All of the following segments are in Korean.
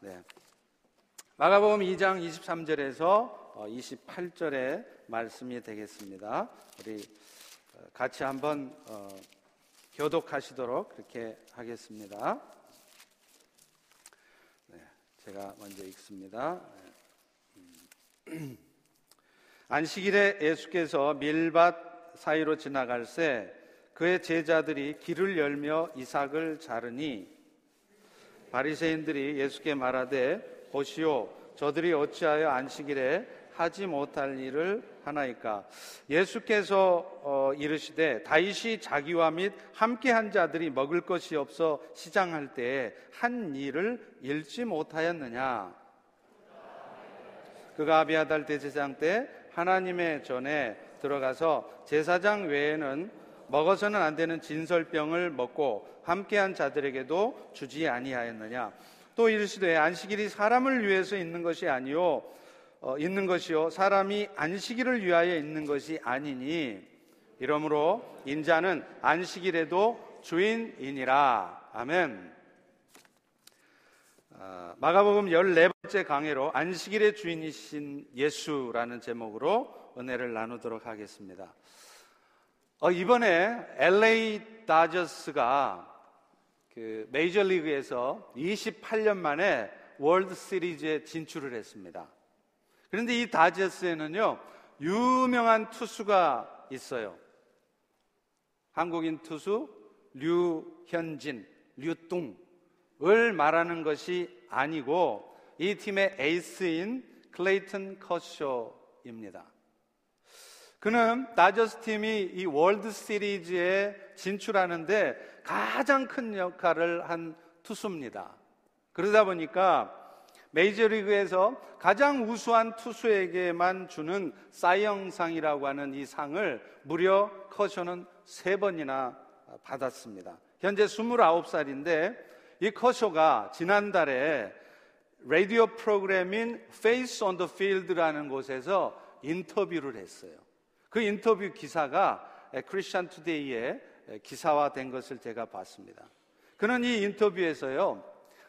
네. 마가복음 2장 23절에서 28절의 말씀이 되겠습니다. 우리 어, 같이 한번 어, 교독하시도록 그렇게 하겠습니다. 네, 제가 먼저 읽습니다. 음. 안식일에 예수께서 밀밭 사이로 지나갈 새 그의 제자들이 길을 열며 이삭을 자르니 바리새인들이 예수께 말하되 보시오 저들이 어찌하여 안식일에 하지 못할 일을 하나이까? 예수께서 어, 이르시되 다윗이 자기와 및 함께한 자들이 먹을 것이 없어 시장할 때에 한 일을 잃지 못하였느냐? 그가 아비아달 대제장 때 하나님의 전에 들어가서 제사장 외에는 먹어서는 안 되는 진설병을 먹고 함께한 자들에게도 주지 아니하였느냐 또 이르시되 안식일이 사람을 위해서 있는 것이 아니요 어, 있는 것이요 사람이 안식일을 위하여 있는 것이 아니니 이러므로 인자는 안식일에도 주인이니라 아멘. 아, 마가복음 14번째 강해로 안식일의 주인이신 예수라는 제목으로 은혜를 나누도록 하겠습니다. 어, 이번에 LA 다저스가 그 메이저리그에서 28년 만에 월드 시리즈에 진출을 했습니다. 그런데 이 다저스에는요, 유명한 투수가 있어요. 한국인 투수 류현진, 류뚱을 말하는 것이 아니고 이 팀의 에이스인 클레이튼 커쇼입니다. 그는 다저스 팀이 이 월드 시리즈에 진출하는데 가장 큰 역할을 한 투수입니다. 그러다 보니까 메이저리그에서 가장 우수한 투수에게만 주는 사이영상이라고 하는 이 상을 무려 커쇼는 세 번이나 받았습니다. 현재 29살인데 이 커쇼가 지난달에 라디오 프로그램인 Face on the Field라는 곳에서 인터뷰를 했어요. 그 인터뷰 기사가 크리스천 투데이에 기사화된 것을 제가 봤습니다. 그는 이 인터뷰에서요,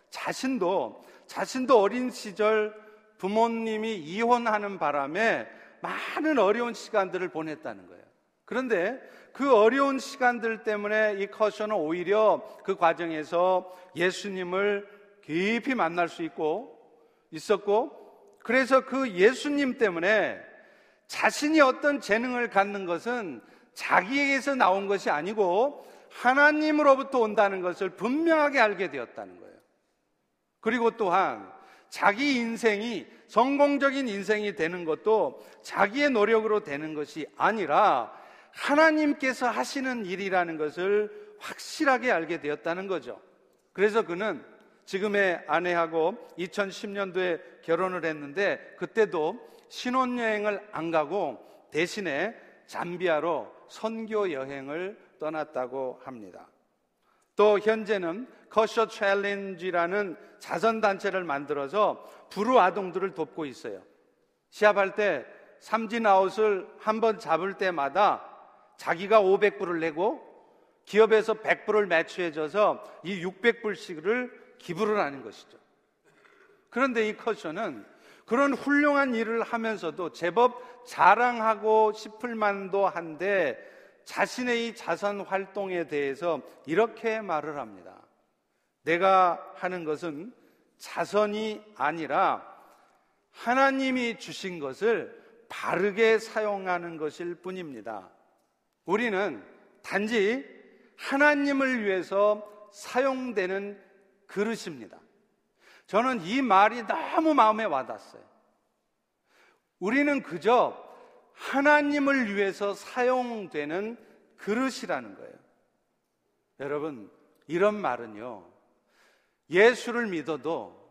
자신도, 자신도 어린 시절 부모님이 이혼하는 바람에 많은 어려운 시간들을 보냈다는 거예요. 그런데 그 어려운 시간들 때문에 이 커셔는 오히려 그 과정에서 예수님을 깊이 만날 수 있고 있었고 그래서 그 예수님 때문에 자신이 어떤 재능을 갖는 것은 자기에게서 나온 것이 아니고 하나님으로부터 온다는 것을 분명하게 알게 되었다는 거예요. 그리고 또한 자기 인생이 성공적인 인생이 되는 것도 자기의 노력으로 되는 것이 아니라 하나님께서 하시는 일이라는 것을 확실하게 알게 되었다는 거죠. 그래서 그는 지금의 아내하고 2010년도에 결혼을 했는데 그때도 신혼여행을 안 가고 대신에 잠비아로 선교 여행을 떠났다고 합니다. 또 현재는 커셔 챌린지라는 자선단체를 만들어서 불우 아동들을 돕고 있어요. 시합할 때 삼진 아웃을 한 번 잡을 때마다 자기가 500불을 내고 기업에서 100불을 매치해줘서 이 600불씩을 기부를 하는 것이죠. 그런데 이 커셔는 그런 훌륭한 일을 하면서도 제법 자랑하고 싶을 만도 한데 자신의 이 자선 활동에 대해서 이렇게 말을 합니다. 내가 하는 것은 자선이 아니라 하나님이 주신 것을 바르게 사용하는 것일 뿐입니다. 우리는 단지 하나님을 위해서 사용되는 그릇입니다. 저는 이 말이 너무 마음에 와닿았어요. 우리는 그저 하나님을 위해서 사용되는 그릇이라는 거예요. 여러분, 이런 말은요, 예수를 믿어도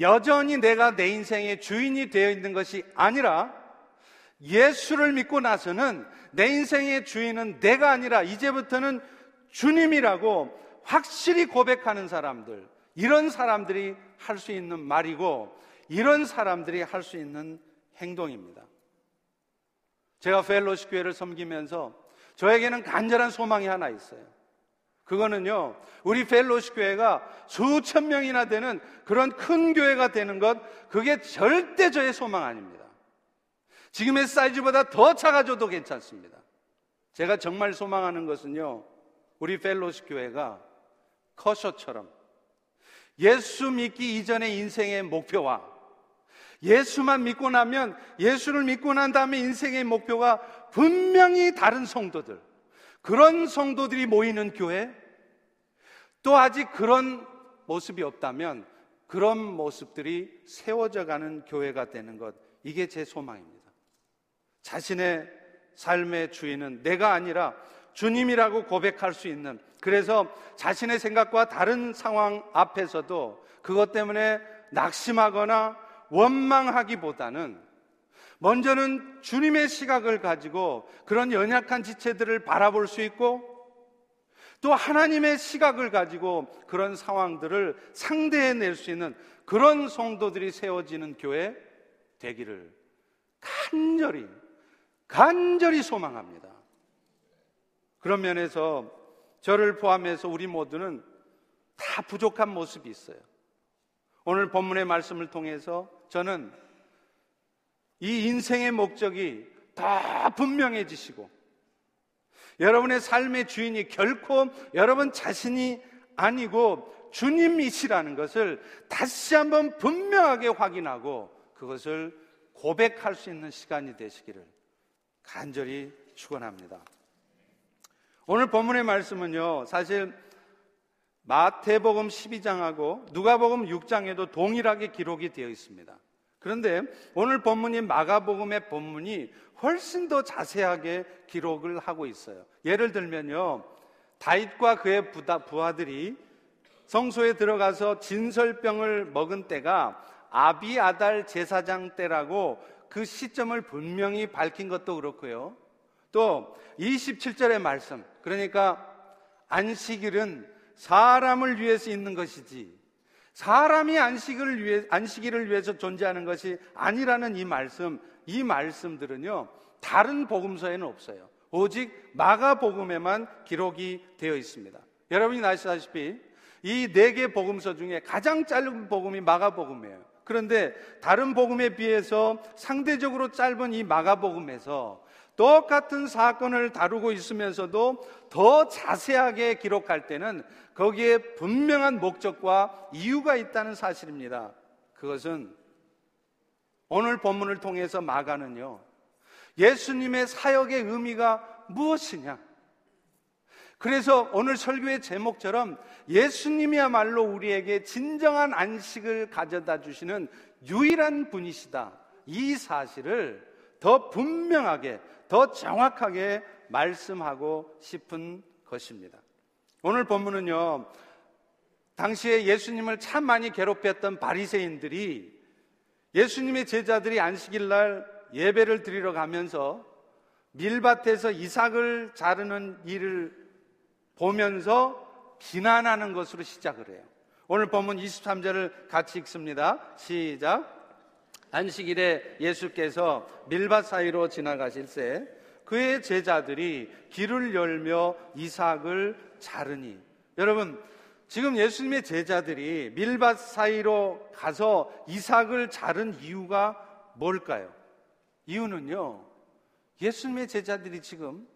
여전히 내가 내 인생의 주인이 되어 있는 것이 아니라 예수를 믿고 나서는 내 인생의 주인은 내가 아니라 이제부터는 주님이라고 확실히 고백하는 사람들, 이런 사람들이 할 수 있는 말이고 이런 사람들이 할 수 있는 행동입니다. 제가 펠로시 교회를 섬기면서 저에게는 간절한 소망이 하나 있어요. 그거는요, 우리 펠로시 교회가 수천 명이나 되는 그런 큰 교회가 되는 것, 그게 절대 저의 소망 아닙니다. 지금의 사이즈보다 더 작아져도 괜찮습니다. 제가 정말 소망하는 것은요, 우리 펠로시 교회가 커쇼처럼 예수 믿기 이전의 인생의 목표와 예수만 믿고 나면 예수를 믿고 난 다음에 인생의 목표가 분명히 다른 성도들, 그런 성도들이 모이는 교회, 또 아직 그런 모습이 없다면 그런 모습들이 세워져 가는 교회가 되는 것, 이게 제 소망입니다. 자신의 삶의 주인은 내가 아니라 주님이라고 고백할 수 있는 그래서 자신의 생각과 다른 상황 앞에서도 그것 때문에 낙심하거나 원망하기보다는 먼저는 주님의 시각을 가지고 그런 연약한 지체들을 바라볼 수 있고 또 하나님의 시각을 가지고 그런 상황들을 상대해낼 수 있는 그런 성도들이 세워지는 교회 되기를 간절히, 간절히 소망합니다. 그런 면에서 저를 포함해서 우리 모두는 다 부족한 모습이 있어요. 오늘 본문의 말씀을 통해서 저는 이 인생의 목적이 다 분명해지시고 여러분의 삶의 주인이 결코 여러분 자신이 아니고 주님이시라는 것을 다시 한번 분명하게 확인하고 그것을 고백할 수 있는 시간이 되시기를 간절히 축원합니다. 오늘 본문의 말씀은요, 사실 마태복음 12장하고 누가복음 6장에도 동일하게 기록이 되어 있습니다. 그런데 오늘 본문인 마가복음의 본문이 훨씬 더 자세하게 기록을 하고 있어요. 예를 들면요. 다윗과 그의 부하들이 성소에 들어가서 진설병을 먹은 때가 아비아달 제사장 때라고 그 시점을 분명히 밝힌 것도 그렇고요. 또 27절의 말씀. 그러니까 안식일은 사람을 위해서 있는 것이지 사람이 안식을 위해 안식일을 위해서 존재하는 것이 아니라는 이 말씀, 이 말씀들은요. 다른 복음서에는 없어요. 오직 마가 복음에만 기록이 되어 있습니다. 여러분이 아시다시피 이 네 개 복음서 중에 가장 짧은 복음이 마가 복음이에요. 그런데 다른 복음에 비해서 상대적으로 짧은 이 마가복음에서 똑같은 사건을 다루고 있으면서도 더 자세하게 기록할 때는 거기에 분명한 목적과 이유가 있다는 사실입니다. 그것은 오늘 본문을 통해서 마가는요, 예수님의 사역의 의미가 무엇이냐? 그래서 오늘 설교의 제목처럼 예수님이야말로 우리에게 진정한 안식을 가져다 주시는 유일한 분이시다. 이 사실을 더 분명하게 더 정확하게 말씀하고 싶은 것입니다. 오늘 본문은요. 당시에 예수님을 참 많이 괴롭혔던 바리새인들이 예수님의 제자들이 안식일 날 예배를 드리러 가면서 밀밭에서 이삭을 자르는 일을 보면서 비난하는 것으로 시작을 해요. 오늘 본문 23절을 같이 읽습니다. 시작. 안식일에 예수께서 밀밭 사이로 지나가실새 그의 제자들이 길을 열며 이삭을 자르니 여러분 지금 예수님의 제자들이 밀밭 사이로 가서 이삭을 자른 이유가 뭘까요? 이유는요. 예수님의 제자들이 지금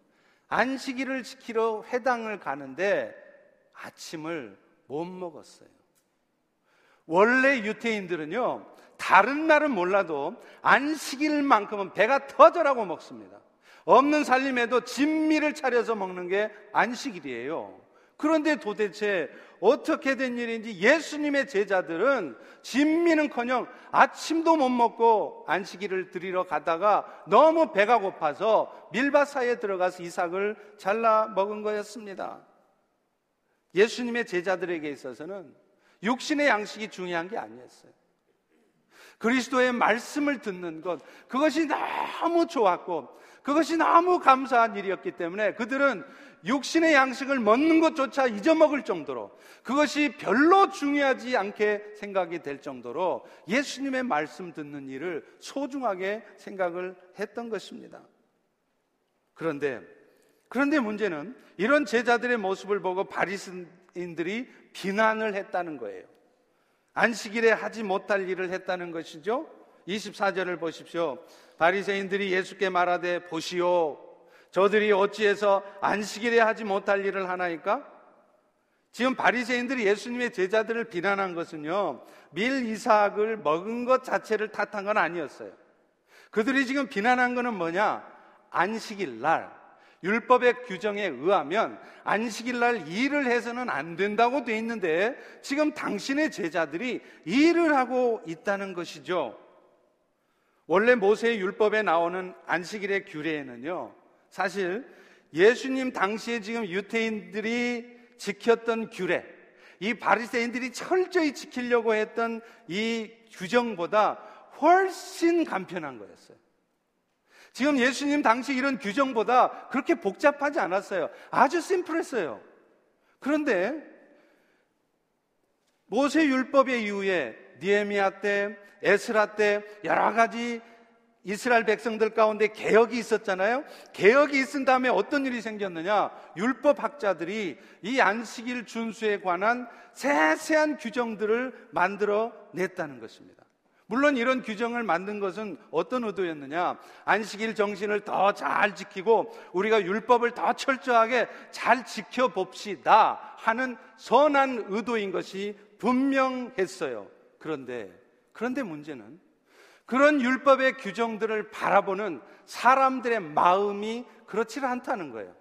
안식일을 지키러 회당을 가는데 아침을 못 먹었어요. 원래 유태인들은요. 다른 날은 몰라도 안식일만큼은 배가 터져라고 먹습니다. 없는 살림에도 진미를 차려서 먹는 게 안식일이에요. 그런데 도대체 어떻게 된 일인지 예수님의 제자들은 진미는커녕 아침도 못 먹고 안식일을 드리러 가다가 너무 배가 고파서 밀밭 사이에 들어가서 이삭을 잘라 먹은 거였습니다. 예수님의 제자들에게 있어서는 육신의 양식이 중요한 게 아니었어요. 그리스도의 말씀을 듣는 것, 그것이 너무 좋았고, 그것이 너무 감사한 일이었기 때문에 그들은 육신의 양식을 먹는 것조차 잊어먹을 정도로 그것이 별로 중요하지 않게 생각이 될 정도로 예수님의 말씀 듣는 일을 소중하게 생각을 했던 것입니다. 그런데 그런데 문제는 이런 제자들의 모습을 보고 바리새인들이 비난을 했다는 거예요. 안식일에 하지 못할 일을 했다는 것이죠. 24절을 보십시오. 바리새인들이 예수께 말하되 보시오. 저들이 어찌해서 안식일에 하지 못할 일을 하나이까? 지금 바리새인들이 예수님의 제자들을 비난한 것은요. 밀 이삭을 먹은 것 자체를 탓한 건 아니었어요. 그들이 지금 비난한 것은 뭐냐? 안식일 날 율법의 규정에 의하면 안식일 날 일을 해서는 안 된다고 돼 있는데 지금 당신의 제자들이 일을 하고 있다는 것이죠. 원래 모세의 율법에 나오는 안식일의 규례에는요. 사실 예수님 당시에 지금 유태인들이 지켰던 규례, 이 바리새인들이 철저히 지키려고 했던 이 규정보다 훨씬 간편한 거였어요. 지금 예수님 당시 이런 규정보다 그렇게 복잡하지 않았어요. 아주 심플했어요. 그런데 모세 율법의 이후에 니에미아 때, 에스라 때 여러 가지 이스라엘 백성들 가운데 개혁이 있었잖아요. 개혁이 있은 다음에 어떤 일이 생겼느냐? 율법 학자들이 이 안식일 준수에 관한 세세한 규정들을 만들어 냈다는 것입니다. 물론 이런 규정을 만든 것은 어떤 의도였느냐? 안식일 정신을 더 잘 지키고 우리가 율법을 더 철저하게 잘 지켜봅시다 하는 선한 의도인 것이 분명했어요. 그런데, 그런데 문제는 그런 율법의 규정들을 바라보는 사람들의 마음이 그렇지를 않다는 거예요.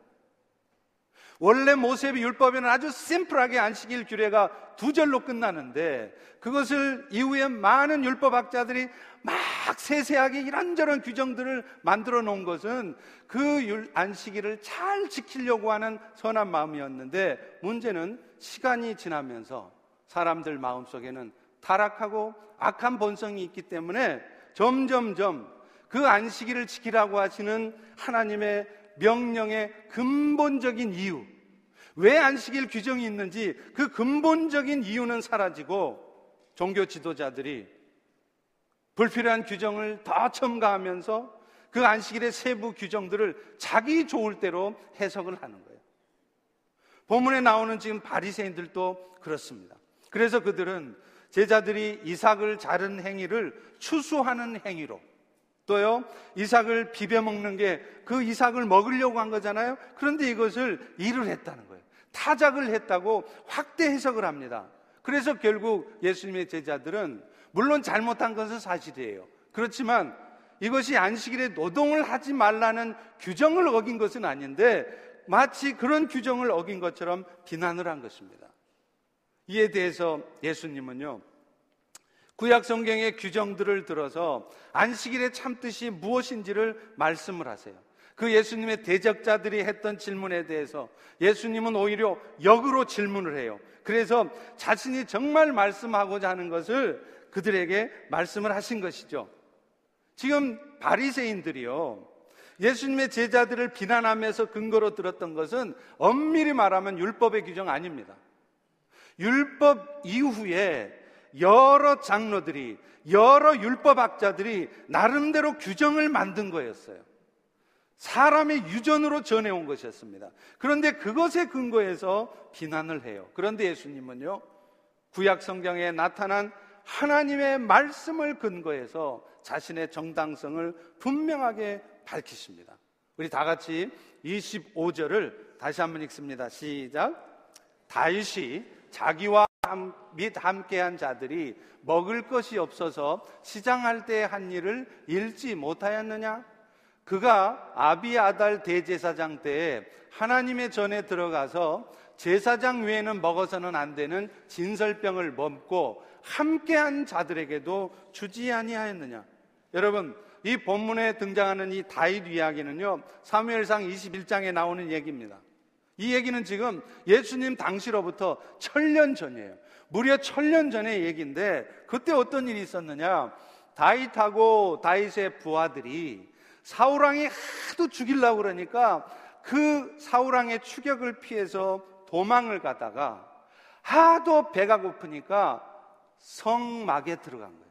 원래 모세의 율법에는 아주 심플하게 안식일 규례가 두 절로 끝나는데 그것을 이후에 많은 율법학자들이 막 세세하게 이런저런 규정들을 만들어 놓은 것은 그 안식일을 잘 지키려고 하는 선한 마음이었는데 문제는 시간이 지나면서 사람들 마음속에는 타락하고 악한 본성이 있기 때문에 점점점 그 안식일을 지키라고 하시는 하나님의 명령의 근본적인 이유, 왜 안식일 규정이 있는지 그 근본적인 이유는 사라지고 종교 지도자들이 불필요한 규정을 더 첨가하면서 그 안식일의 세부 규정들을 자기 좋을 대로 해석을 하는 거예요. 본문에 나오는 지금 바리새인들도 그렇습니다. 그래서 그들은 제자들이 이삭을 자른 행위를 추수하는 행위로 또요, 이삭을 비벼 먹는 게 그 이삭을 먹으려고 한 거잖아요. 그런데 이것을 일을 했다는 거예요. 타작을 했다고 확대 해석을 합니다. 그래서 결국 예수님의 제자들은 물론 잘못한 것은 사실이에요. 그렇지만 이것이 안식일에 노동을 하지 말라는 규정을 어긴 것은 아닌데 마치 그런 규정을 어긴 것처럼 비난을 한 것입니다. 이에 대해서 예수님은요, 구약 성경의 규정들을 들어서 안식일의 참뜻이 무엇인지를 말씀을 하세요. 그 예수님의 대적자들이 했던 질문에 대해서 예수님은 오히려 역으로 질문을 해요. 그래서 자신이 정말 말씀하고자 하는 것을 그들에게 말씀을 하신 것이죠. 지금 바리새인들이요. 예수님의 제자들을 비난하면서 근거로 들었던 것은 엄밀히 말하면 율법의 규정 아닙니다. 율법 이후에 여러 장로들이 여러 율법학자들이 나름대로 규정을 만든 거였어요. 사람의 유전으로 전해온 것이었습니다. 그런데 그것에 근거해서 비난을 해요. 그런데 예수님은요, 구약 성경에 나타난 하나님의 말씀을 근거해서 자신의 정당성을 분명하게 밝히십니다. 우리 다 같이 25절을 다시 한번 읽습니다. 시작. 다윗이 자기와 및 함께한 자들이 먹을 것이 없어서 시장할 때 한 일을 잃지 못하였느냐? 그가 아비아달 대제사장 때에 하나님의 전에 들어가서 제사장 외에는 먹어서는 안 되는 진설병을 먹고 함께한 자들에게도 주지 아니하였느냐? 여러분, 이 본문에 등장하는 이 다윗 이야기는요, 사무엘상 21장에 나오는 얘기입니다. 이 얘기는 지금 예수님 당시로부터 천년 전이에요. 무려 천년 전의 얘기인데 그때 어떤 일이 있었느냐? 다윗하고 다윗의 부하들이 사우랑이 하도 죽이려고 그러니까 그 사우랑의 추격을 피해서 도망을 가다가 하도 배가 고프니까 성막에 들어간 거예요.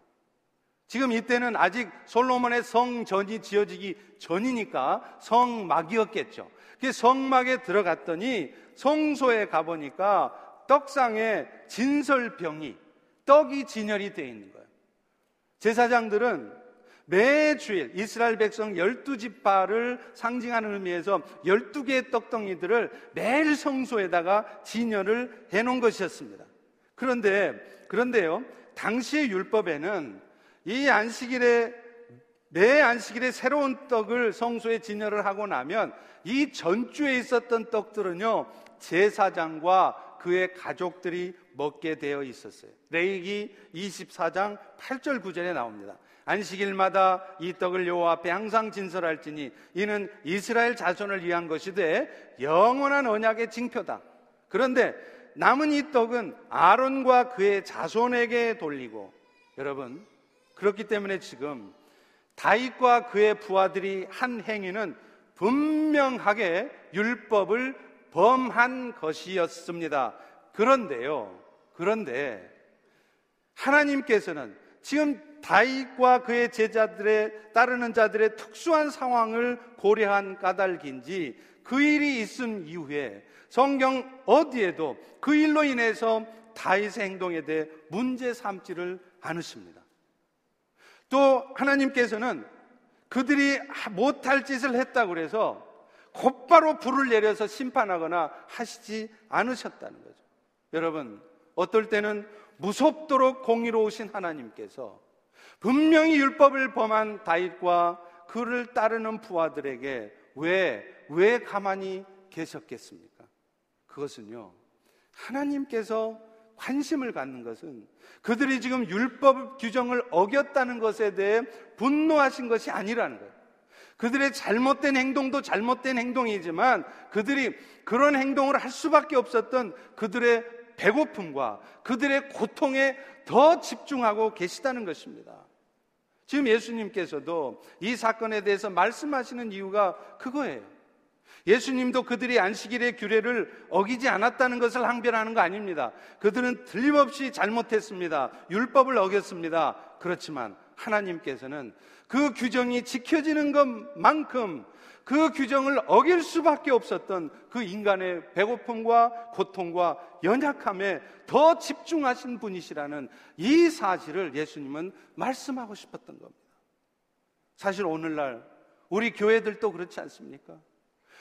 지금 이때는 아직 솔로몬의 성전이 지어지기 전이니까 성막이었겠죠. 그 성막에 들어갔더니 성소에 가보니까 떡상에 진설병이 떡이 진열이 되어 있는 거예요. 제사장들은 매주일 이스라엘 백성 12지파를 상징하는 의미에서 12개의 떡덩이들을 매일 성소에다가 진열을 해 놓은 것이었습니다. 그런데, 그런데요, 당시의 율법에는 이 안식일에, 매 안식일에 새로운 떡을 성소에 진열을 하고 나면 이 전주에 있었던 떡들은요, 제사장과 그의 가족들이 먹게 되어 있었어요. 레이기 24장 8절 9절에 나옵니다. 안식일마다 이 떡을 여호와 앞에 항상 진설할지니 이는 이스라엘 자손을 위한 것이되 영원한 언약의 징표다. 그런데 남은 이 떡은 아론과 그의 자손에게 돌리고 여러분 그렇기 때문에 지금 다윗과 그의 부하들이 한 행위는 분명하게 율법을 범한 것이었습니다. 그런데요. 그런데 하나님께서는 지금 다윗과 그의 제자들의 따르는 자들의 특수한 상황을 고려한 까닭인지 그 일이 있은 이후에 성경 어디에도 그 일로 인해서 다윗의 행동에 대해 문제 삼지를 않으십니다. 또 하나님께서는 그들이 못할 짓을 했다고 그래서 곧바로 불을 내려서 심판하거나 하시지 않으셨다는 거죠. 여러분, 어떨 때는 무섭도록 공의로우신 하나님께서 분명히 율법을 범한 다윗과 그를 따르는 부하들에게 왜, 왜 가만히 계셨겠습니까? 그것은요, 하나님께서 관심을 갖는 것은 그들이 지금 율법 규정을 어겼다는 것에 대해 분노하신 것이 아니라는 거예요. 그들의 잘못된 행동도 잘못된 행동이지만 그들이 그런 행동을 할 수밖에 없었던 그들의 배고픔과 그들의 고통에 더 집중하고 계시다는 것입니다. 지금 예수님께서도 이 사건에 대해서 말씀하시는 이유가 그거예요. 예수님도 그들이 안식일의 규례를 어기지 않았다는 것을 항변하는 거 아닙니다. 그들은 틀림없이 잘못했습니다. 율법을 어겼습니다. 그렇지만 하나님께서는 그 규정이 지켜지는 것만큼 그 규정을 어길 수밖에 없었던 그 인간의 배고픔과 고통과 연약함에 더 집중하신 분이시라는 이 사실을 예수님은 말씀하고 싶었던 겁니다. 사실 오늘날 우리 교회들도 그렇지 않습니까?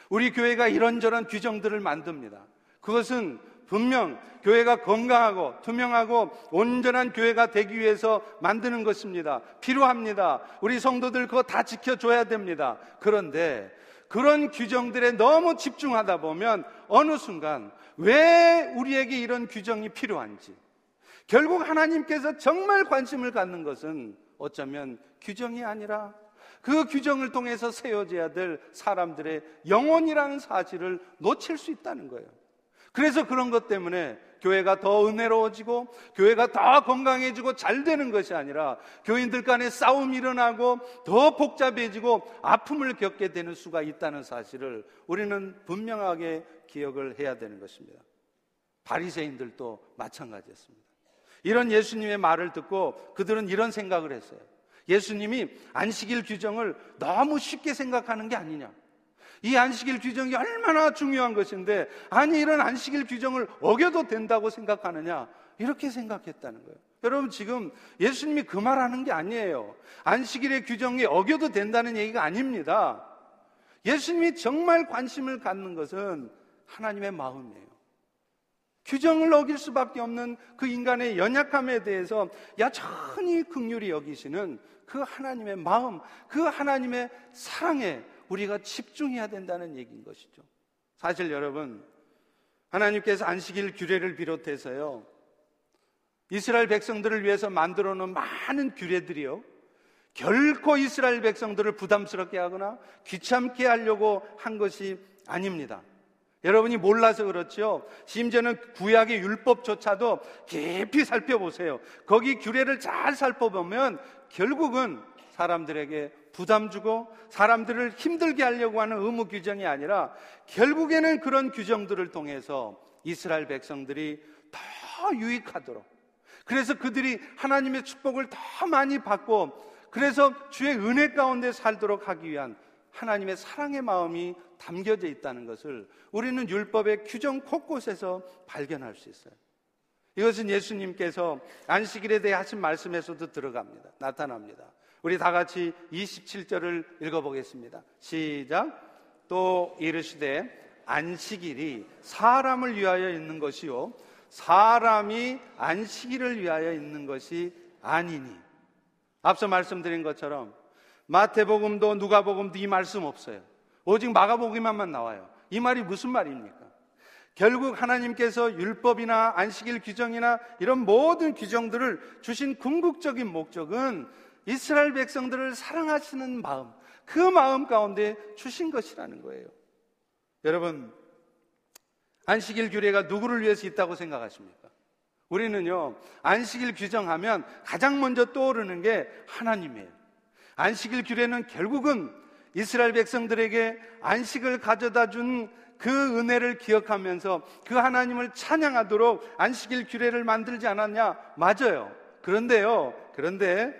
우리 교회가 이런저런 규정들을 만듭니다. 그것은 분명 교회가 건강하고 투명하고 온전한 교회가 되기 위해서 만드는 것입니다. 필요합니다. 우리 성도들 그거 다 지켜줘야 됩니다. 그런데 그런 규정들에 너무 집중하다 보면 어느 순간 왜 우리에게 이런 규정이 필요한지 결국 하나님께서 정말 관심을 갖는 것은 어쩌면 규정이 아니라 그 규정을 통해서 세워져야 될 사람들의 영혼이라는 사실을 놓칠 수 있다는 거예요. 그래서 그런 것 때문에 교회가 더 은혜로워지고 교회가 더 건강해지고 잘 되는 것이 아니라 교인들 간에 싸움이 일어나고 더 복잡해지고 아픔을 겪게 되는 수가 있다는 사실을 우리는 분명하게 기억을 해야 되는 것입니다. 바리새인들도 마찬가지였습니다. 이런 예수님의 말을 듣고 그들은 이런 생각을 했어요. 예수님이 안식일 규정을 너무 쉽게 생각하는 게 아니냐. 이 안식일 규정이 얼마나 중요한 것인데, 아니, 이런 안식일 규정을 어겨도 된다고 생각하느냐? 이렇게 생각했다는 거예요. 여러분, 지금 예수님이 그 말 하는 게 아니에요. 안식일의 규정이 어겨도 된다는 얘기가 아닙니다. 예수님이 정말 관심을 갖는 것은 하나님의 마음이에요. 규정을 어길 수밖에 없는 그 인간의 연약함에 대해서 야천히 극률이 여기시는 그 하나님의 마음, 그 하나님의 사랑에 우리가 집중해야 된다는 얘기인 것이죠. 사실 여러분, 하나님께서 안식일 규례를 비롯해서요, 이스라엘 백성들을 위해서 만들어 놓은 많은 규례들이요, 결코 이스라엘 백성들을 부담스럽게 하거나 귀찮게 하려고 한 것이 아닙니다. 여러분이 몰라서 그렇죠. 심지어는 구약의 율법조차도 깊이 살펴보세요. 거기 규례를 잘 살펴보면 결국은 사람들에게 부담 주고 사람들을 힘들게 하려고 하는 의무 규정이 아니라 결국에는 그런 규정들을 통해서 이스라엘 백성들이 더 유익하도록 그래서 그들이 하나님의 축복을 더 많이 받고 그래서 주의 은혜 가운데 살도록 하기 위한 하나님의 사랑의 마음이 담겨져 있다는 것을 우리는 율법의 규정 곳곳에서 발견할 수 있어요. 이것은 예수님께서 안식일에 대해 하신 말씀에서도 들어갑니다. 나타납니다. 우리 다 같이 27절을 읽어보겠습니다. 시작. 또 이르시되 안식일이 사람을 위하여 있는 것이요. 사람이 안식일을 위하여 있는 것이 아니니. 앞서 말씀드린 것처럼 마태복음도 누가복음도 이 말씀 없어요. 오직 마가복음만 나와요. 이 말이 무슨 말입니까? 결국 하나님께서 율법이나 안식일 규정이나 이런 모든 규정들을 주신 궁극적인 목적은 이스라엘 백성들을 사랑하시는 마음, 그 마음 가운데 주신 것이라는 거예요. 여러분, 안식일 규례가 누구를 위해서 있다고 생각하십니까? 우리는요, 안식일 규정하면 가장 먼저 떠오르는 게 하나님이에요. 안식일 규례는 결국은 이스라엘 백성들에게 안식을 가져다 준 그 은혜를 기억하면서 그 하나님을 찬양하도록 안식일 규례를 만들지 않았냐? 맞아요. 그런데요, 그런데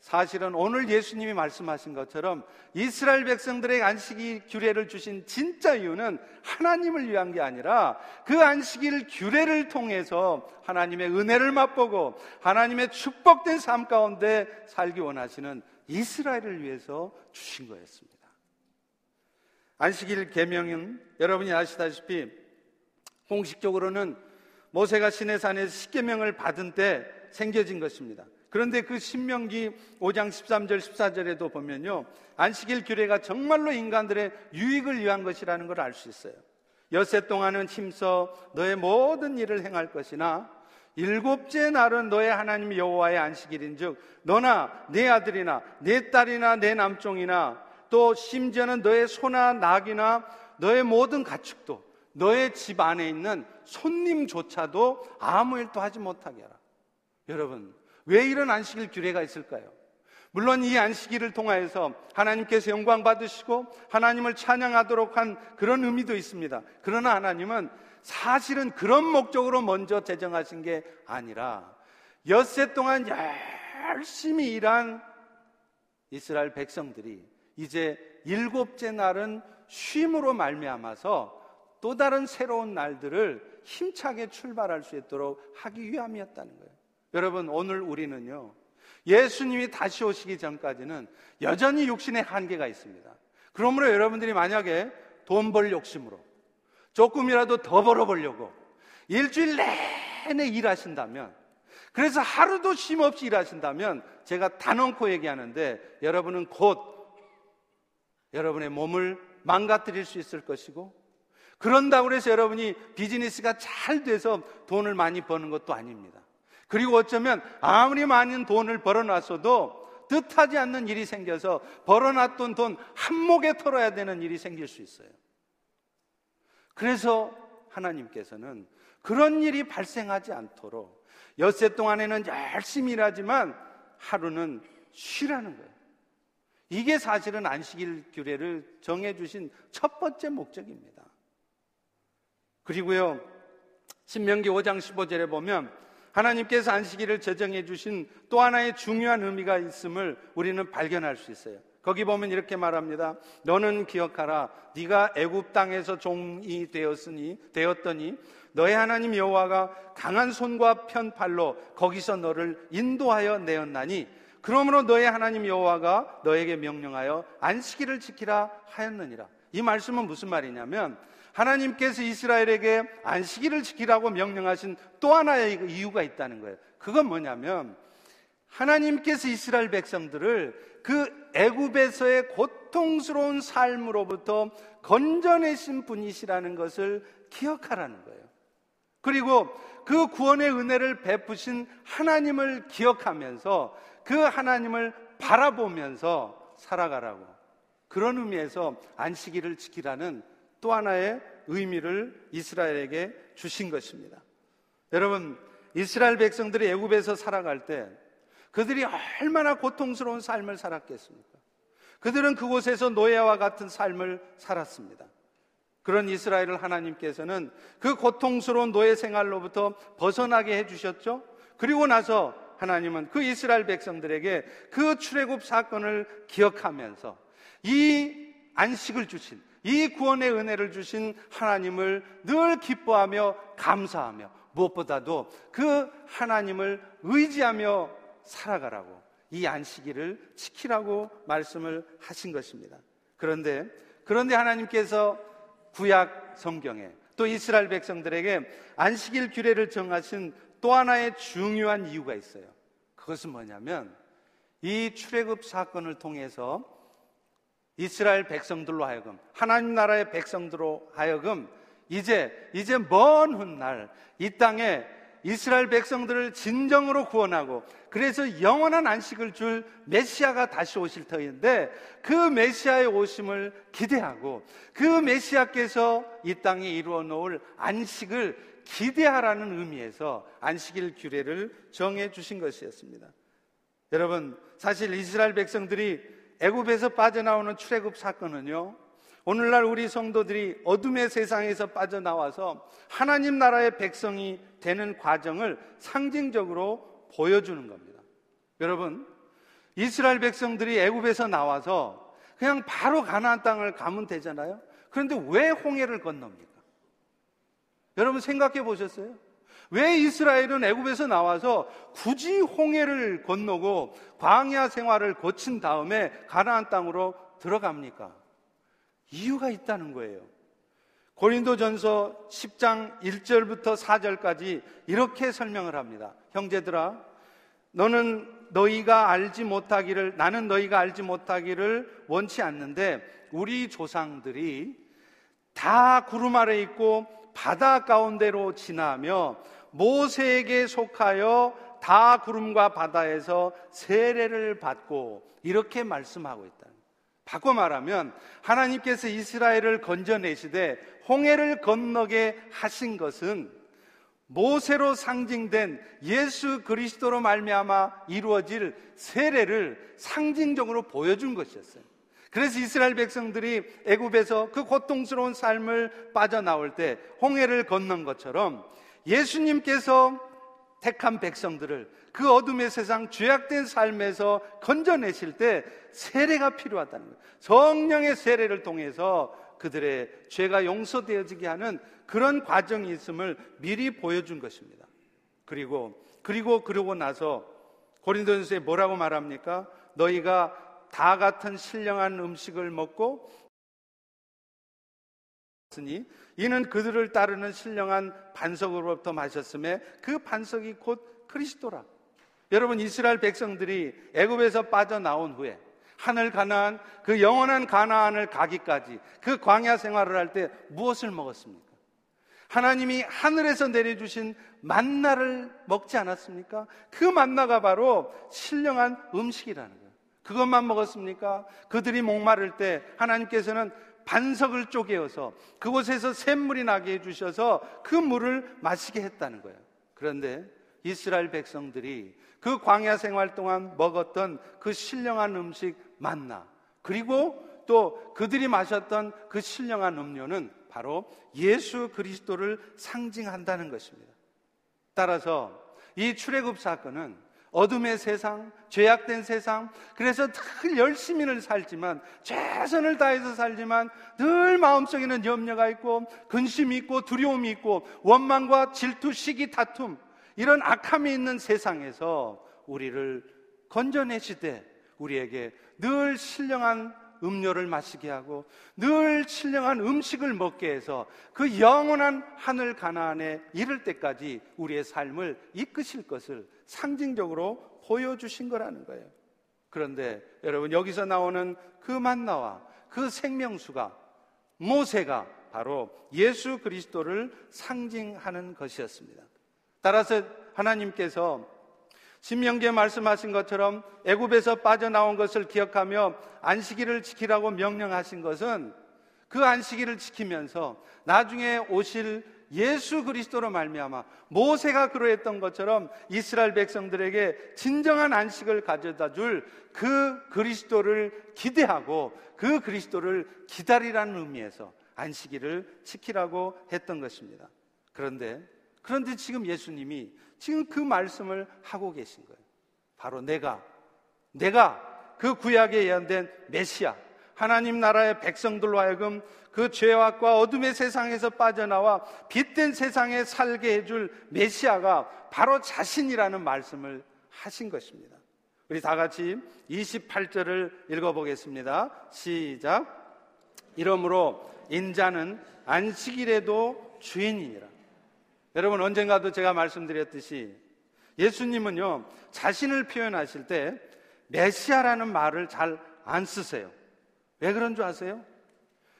사실은 오늘 예수님이 말씀하신 것처럼 이스라엘 백성들의 안식일 규례를 주신 진짜 이유는 하나님을 위한 게 아니라 그 안식일 규례를 통해서 하나님의 은혜를 맛보고 하나님의 축복된 삶 가운데 살기 원하시는 이스라엘을 위해서 주신 거였습니다. 안식일 계명은 여러분이 아시다시피 공식적으로는 모세가 시내산에서 십계명을 받은 때 생겨진 것입니다. 그런데 그 신명기 5장 13절 14절에도 보면요. 안식일 규례가 정말로 인간들의 유익을 위한 것이라는 걸 알 수 있어요. 엿새 동안은 힘써 너의 모든 일을 행할 것이나 일곱째 날은 너의 하나님 여호와의 안식일인즉 너나 네 아들이나 네 딸이나 네 남종이나 또 심지어는 너의 소나 낙이나 너의 모든 가축도 너의 집 안에 있는 손님조차도 아무 일도 하지 못하게 하라. 여러분, 왜 이런 안식일 규례가 있을까요? 물론 이 안식일을 통하여서 하나님께서 영광 받으시고 하나님을 찬양하도록 한 그런 의미도 있습니다. 그러나 하나님은 사실은 그런 목적으로 먼저 제정하신 게 아니라 엿새 동안 열심히 일한 이스라엘 백성들이 이제 일곱째 날은 쉼으로 말미암아서 또 다른 새로운 날들을 힘차게 출발할 수 있도록 하기 위함이었다는 거예요. 여러분, 오늘 우리는요, 예수님이 다시 오시기 전까지는 여전히 육신의 한계가 있습니다. 그러므로 여러분들이 만약에 돈 벌 욕심으로 조금이라도 더 벌어보려고 일주일 내내 일하신다면 그래서 하루도 쉼 없이 일하신다면 제가 단언코 얘기하는데 여러분은 곧 여러분의 몸을 망가뜨릴 수 있을 것이고 그런다고 해서 여러분이 비즈니스가 잘 돼서 돈을 많이 버는 것도 아닙니다. 그리고 어쩌면 아무리 많은 돈을 벌어놨어도 뜻하지 않는 일이 생겨서 벌어놨던 돈 한 목에 털어야 되는 일이 생길 수 있어요. 그래서 하나님께서는 그런 일이 발생하지 않도록 엿새 동안에는 열심히 일하지만 하루는 쉬라는 거예요. 이게 사실은 안식일 규례를 정해주신 첫 번째 목적입니다. 그리고요, 신명기 5장 15절에 보면 하나님께서 안식일을 제정해 주신 또 하나의 중요한 의미가 있음을 우리는 발견할 수 있어요. 거기 보면 이렇게 말합니다. 너는 기억하라. 네가 애굽 땅에서 종이 되었으니 되었더니 너의 하나님 여호와가 강한 손과 편팔로 거기서 너를 인도하여 내었나니 그러므로 너의 하나님 여호와가 너에게 명령하여 안식일을 지키라 하였느니라. 이 말씀은 무슨 말이냐면 하나님께서 이스라엘에게 안식일을 지키라고 명령하신 또 하나의 이유가 있다는 거예요. 그건 뭐냐면 하나님께서 이스라엘 백성들을 그 애굽에서의 고통스러운 삶으로부터 건져내신 분이시라는 것을 기억하라는 거예요. 그리고 그 구원의 은혜를 베푸신 하나님을 기억하면서 그 하나님을 바라보면서 살아가라고 그런 의미에서 안식일을 지키라는 또 하나의 의미를 이스라엘에게 주신 것입니다. 여러분, 이스라엘 백성들이 애굽에서 살아갈 때 그들이 얼마나 고통스러운 삶을 살았겠습니까? 그들은 그곳에서 노예와 같은 삶을 살았습니다. 그런 이스라엘을 하나님께서는 그 고통스러운 노예 생활로부터 벗어나게 해주셨죠? 그리고 나서 하나님은 그 이스라엘 백성들에게 그 출애굽 사건을 기억하면서 이 안식을 주신 이 구원의 은혜를 주신 하나님을 늘 기뻐하며 감사하며 무엇보다도 그 하나님을 의지하며 살아가라고 이 안식일을 지키라고 말씀을 하신 것입니다. 그런데 그런데 하나님께서 구약 성경에 또 이스라엘 백성들에게 안식일 규례를 정하신 또 하나의 중요한 이유가 있어요. 그것은 뭐냐면 이 출애굽 사건을 통해서 이스라엘 백성들로 하여금 하나님 나라의 백성들로 하여금 이제 이제 먼 훗날 이 땅에 이스라엘 백성들을 진정으로 구원하고 그래서 영원한 안식을 줄 메시아가 다시 오실 터인데 그 메시아의 오심을 기대하고 그 메시아께서 이 땅에 이루어 놓을 안식을 기대하라는 의미에서 안식일 규례를 정해 주신 것이었습니다. 여러분, 사실 이스라엘 백성들이 애굽에서 빠져나오는 출애굽 사건은요. 오늘날 우리 성도들이 어둠의 세상에서 빠져나와서 하나님 나라의 백성이 되는 과정을 상징적으로 보여주는 겁니다. 여러분, 이스라엘 백성들이 애굽에서 나와서 그냥 바로 가나안 땅을 가면 되잖아요. 그런데 왜 홍해를 건넙니까? 여러분 생각해 보셨어요? 왜 이스라엘은 애굽에서 나와서 굳이 홍해를 건너고 광야 생활을 거친 다음에 가나안 땅으로 들어갑니까? 이유가 있다는 거예요. 고린도전서 10장 1절부터 4절까지 이렇게 설명을 합니다. 형제들아, 너는 너희가 알지 못하기를 나는 너희가 알지 못하기를 원치 않는데 우리 조상들이 다 구름 아래 있고 바다 가운데로 지나며 모세에게 속하여 다 구름과 바다에서 세례를 받고 이렇게 말씀하고 있다. 바꿔 말하면 하나님께서 이스라엘을 건져내시되 홍해를 건너게 하신 것은 모세로 상징된 예수 그리스도로 말미암아 이루어질 세례를 상징적으로 보여준 것이었어요. 그래서 이스라엘 백성들이 애굽에서 그 고통스러운 삶을 빠져나올 때 홍해를 건넌 것처럼 예수님께서 택한 백성들을 그 어둠의 세상 죄악된 삶에서 건져내실 때 세례가 필요하다는 거예요. 성령의 세례를 통해서 그들의 죄가 용서되어지게 하는 그런 과정이 있음을 미리 보여준 것입니다. 그리고 그리고 그러고 나서 고린도전서에 뭐라고 말합니까? 너희가 다 같은 신령한 음식을 먹고 으니 이는 그들을 따르는 신령한 반석으로부터 마셨음에 그 반석이 곧 그리스도라. 여러분 이스라엘 백성들이 애굽에서 빠져나온 후에 하늘 가나안 그 영원한 가나안을 가기까지 그 광야 생활을 할 때 무엇을 먹었습니까? 하나님이 하늘에서 내려주신 만나를 먹지 않았습니까? 그 만나가 바로 신령한 음식이라는 거예요. 그것만 먹었습니까? 그들이 목마를 때 하나님께서는 반석을 쪼개어서 그곳에서 샘물이 나게 해주셔서 그 물을 마시게 했다는 거예요. 그런데 이스라엘 백성들이 그 광야 생활 동안 먹었던 그 신령한 음식 만나 그리고 또 그들이 마셨던 그 신령한 음료는 바로 예수 그리스도를 상징한다는 것입니다. 따라서 이 출애굽 사건은 어둠의 세상, 죄악된 세상, 그래서 늘 열심히는 살지만, 최선을 다해서 살지만, 늘 마음속에는 염려가 있고, 근심이 있고, 두려움이 있고, 원망과 질투, 시기, 다툼, 이런 악함이 있는 세상에서 우리를 건져내시되, 우리에게 늘 신령한 음료를 마시게 하고 늘 신령한 음식을 먹게 해서 그 영원한 하늘 가나안에 이를 때까지 우리의 삶을 이끄실 것을 상징적으로 보여주신 거라는 거예요. 그런데 여러분 여기서 나오는 그 만나와 그 생명수가 모세가 바로 예수 그리스도를 상징하는 것이었습니다. 따라서 하나님께서 신명기에 말씀하신 것처럼 애굽에서 빠져나온 것을 기억하며 안식일을 지키라고 명령하신 것은 그 안식일을 지키면서 나중에 오실 예수 그리스도로 말미암아 모세가 그러했던 것처럼 이스라엘 백성들에게 진정한 안식을 가져다 줄 그 그리스도를 기대하고 그 그리스도를 기다리라는 의미에서 안식일을 지키라고 했던 것입니다. 그런데 그런데 지금 예수님이 지금 그 말씀을 하고 계신 거예요. 바로 내가, 내가 그 구약에 예언된 메시아, 하나님 나라의 백성들로 하여금 그 죄악과 어둠의 세상에서 빠져나와 빛된 세상에 살게 해줄 메시아가 바로 자신이라는 말씀을 하신 것입니다. 우리 다 같이 28절을 읽어보겠습니다. 시작. 이러므로 인자는 안식일에도 주인이니라. 여러분 언젠가도 제가 말씀드렸듯이 예수님은요 자신을 표현하실 때 메시아라는 말을 잘 안 쓰세요. 왜 그런 줄 아세요?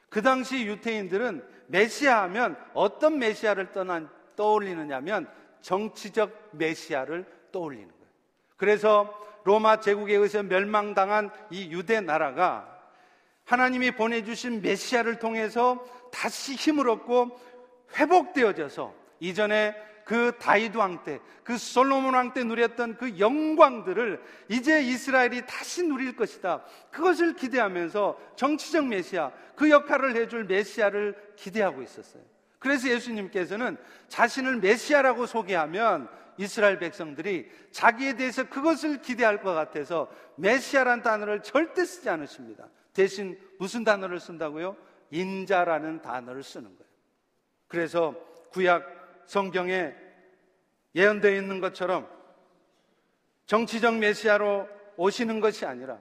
그 당시 유태인들은 메시아 하면 어떤 메시아를 떠난, 떠올리느냐면 정치적 메시아를 떠올리는 거예요. 그래서 로마 제국에 의해서 멸망당한 이 유대 나라가 하나님이 보내주신 메시아를 통해서 다시 힘을 얻고 회복되어져서 이전에 그 다윗 왕 때, 그 솔로몬 왕 때 누렸던 그 영광들을 이제 이스라엘이 다시 누릴 것이다. 그것을 기대하면서 정치적 메시아, 그 역할을 해줄 메시아를 기대하고 있었어요. 그래서 예수님께서는 자신을 메시아라고 소개하면 이스라엘 백성들이 자기에 대해서 그것을 기대할 것 같아서 메시아란 단어를 절대 쓰지 않으십니다. 대신 무슨 단어를 쓴다고요? 인자라는 단어를 쓰는 거예요. 그래서 구약 성경에 예언되어 있는 것처럼 정치적 메시아로 오시는 것이 아니라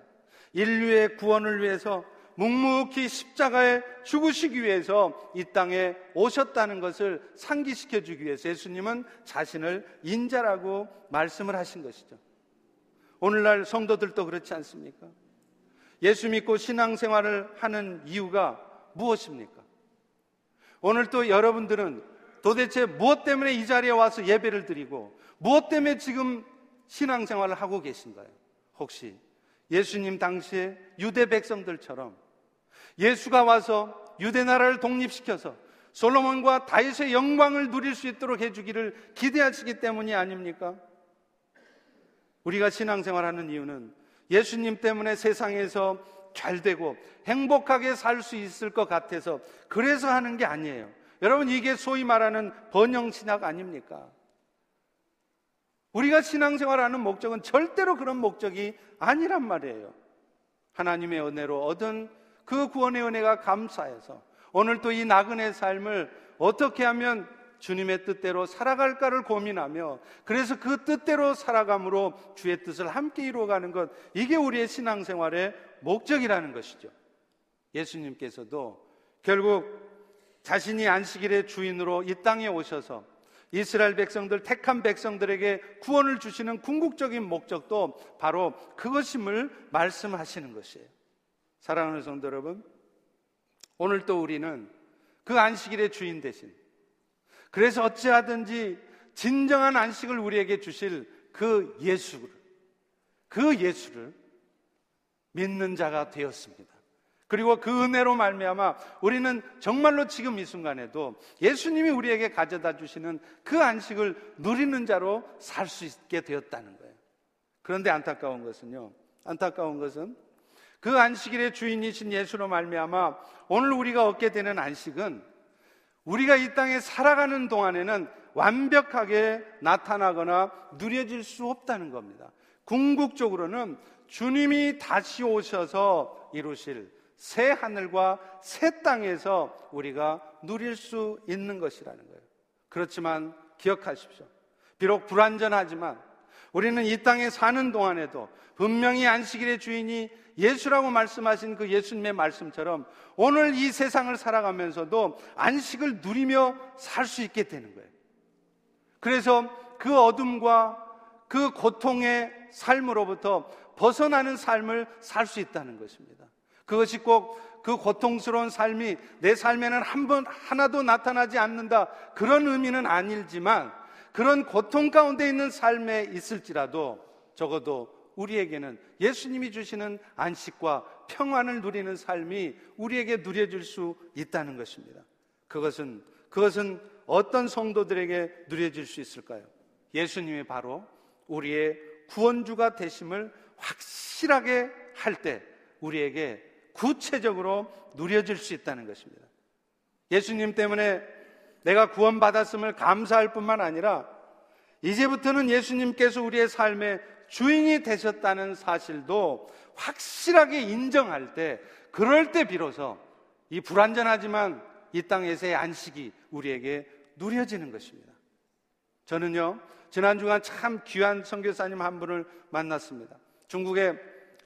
인류의 구원을 위해서 묵묵히 십자가에 죽으시기 위해서 이 땅에 오셨다는 것을 상기시켜 주기 위해서 예수님은 자신을 인자라고 말씀을 하신 것이죠. 오늘날 성도들도 그렇지 않습니까? 예수 믿고 신앙생활을 하는 이유가 무엇입니까? 오늘 또 여러분들은 도대체 무엇 때문에 이 자리에 와서 예배를 드리고 무엇 때문에 지금 신앙생활을 하고 계신가요? 혹시 예수님 당시에 유대 백성들처럼 예수가 와서 유대 나라를 독립시켜서 솔로몬과 다윗의 영광을 누릴 수 있도록 해주기를 기대하시기 때문이 아닙니까? 우리가 신앙생활하는 이유는 예수님 때문에 세상에서 잘 되고 행복하게 살 수 있을 것 같아서 그래서 하는 게 아니에요. 여러분, 이게 소위 말하는 번영신학 아닙니까? 우리가 신앙생활 하는 목적은 절대로 그런 목적이 아니란 말이에요. 하나님의 은혜로 얻은 그 구원의 은혜가 감사해서 오늘 또 이 나그네 삶을 어떻게 하면 주님의 뜻대로 살아갈까를 고민하며 그래서 그 뜻대로 살아감으로 주의 뜻을 함께 이루어가는 것 이게 우리의 신앙생활의 목적이라는 것이죠. 예수님께서도 결국 자신이 안식일의 주인으로 이 땅에 오셔서 이스라엘 백성들, 택한 백성들에게 구원을 주시는 궁극적인 목적도 바로 그것임을 말씀하시는 것이에요. 사랑하는 성도 여러분, 오늘 또 우리는 그 안식일의 주인 대신 그래서 어찌하든지 진정한 안식을 우리에게 주실 그 예수를, 그 예수를 믿는 자가 되었습니다. 그리고 그 은혜로 말미암아 우리는 정말로 지금 이 순간에도 예수님이 우리에게 가져다 주시는 그 안식을 누리는 자로 살 수 있게 되었다는 거예요. 그런데 안타까운 것은요. 안타까운 것은 그 안식일의 주인이신 예수로 말미암아 오늘 우리가 얻게 되는 안식은 우리가 이 땅에 살아가는 동안에는 완벽하게 나타나거나 누려질 수 없다는 겁니다. 궁극적으로는 주님이 다시 오셔서 이루실 새 하늘과 새 땅에서 우리가 누릴 수 있는 것이라는 거예요. 그렇지만 기억하십시오. 비록 불완전하지만 우리는 이 땅에 사는 동안에도 분명히 안식일의 주인이 예수라고 말씀하신 그 예수님의 말씀처럼 오늘 이 세상을 살아가면서도 안식을 누리며 살 수 있게 되는 거예요. 그래서 그 어둠과 그 고통의 삶으로부터 벗어나는 삶을 살 수 있다는 것입니다. 그것이 꼭 그 고통스러운 삶이 내 삶에는 한 번 하나도 나타나지 않는다. 그런 의미는 아니지만 그런 고통 가운데 있는 삶에 있을지라도 적어도 우리에게는 예수님이 주시는 안식과 평안을 누리는 삶이 우리에게 누려질 수 있다는 것입니다. 그것은 그것은 어떤 성도들에게 누려질 수 있을까요? 예수님이 바로 우리의 구원주가 되심을 확실하게 할 때 우리에게 구체적으로 누려질 수 있다는 것입니다. 예수님 때문에 내가 구원받았음을 감사할 뿐만 아니라 이제부터는 예수님께서 우리의 삶의 주인이 되셨다는 사실도 확실하게 인정할 때, 그럴 때 비로소 이 불완전하지만 이 땅에서의 안식이 우리에게 누려지는 것입니다. 저는요, 지난 주간 참 귀한 선교사님 한 분을 만났습니다. 중국의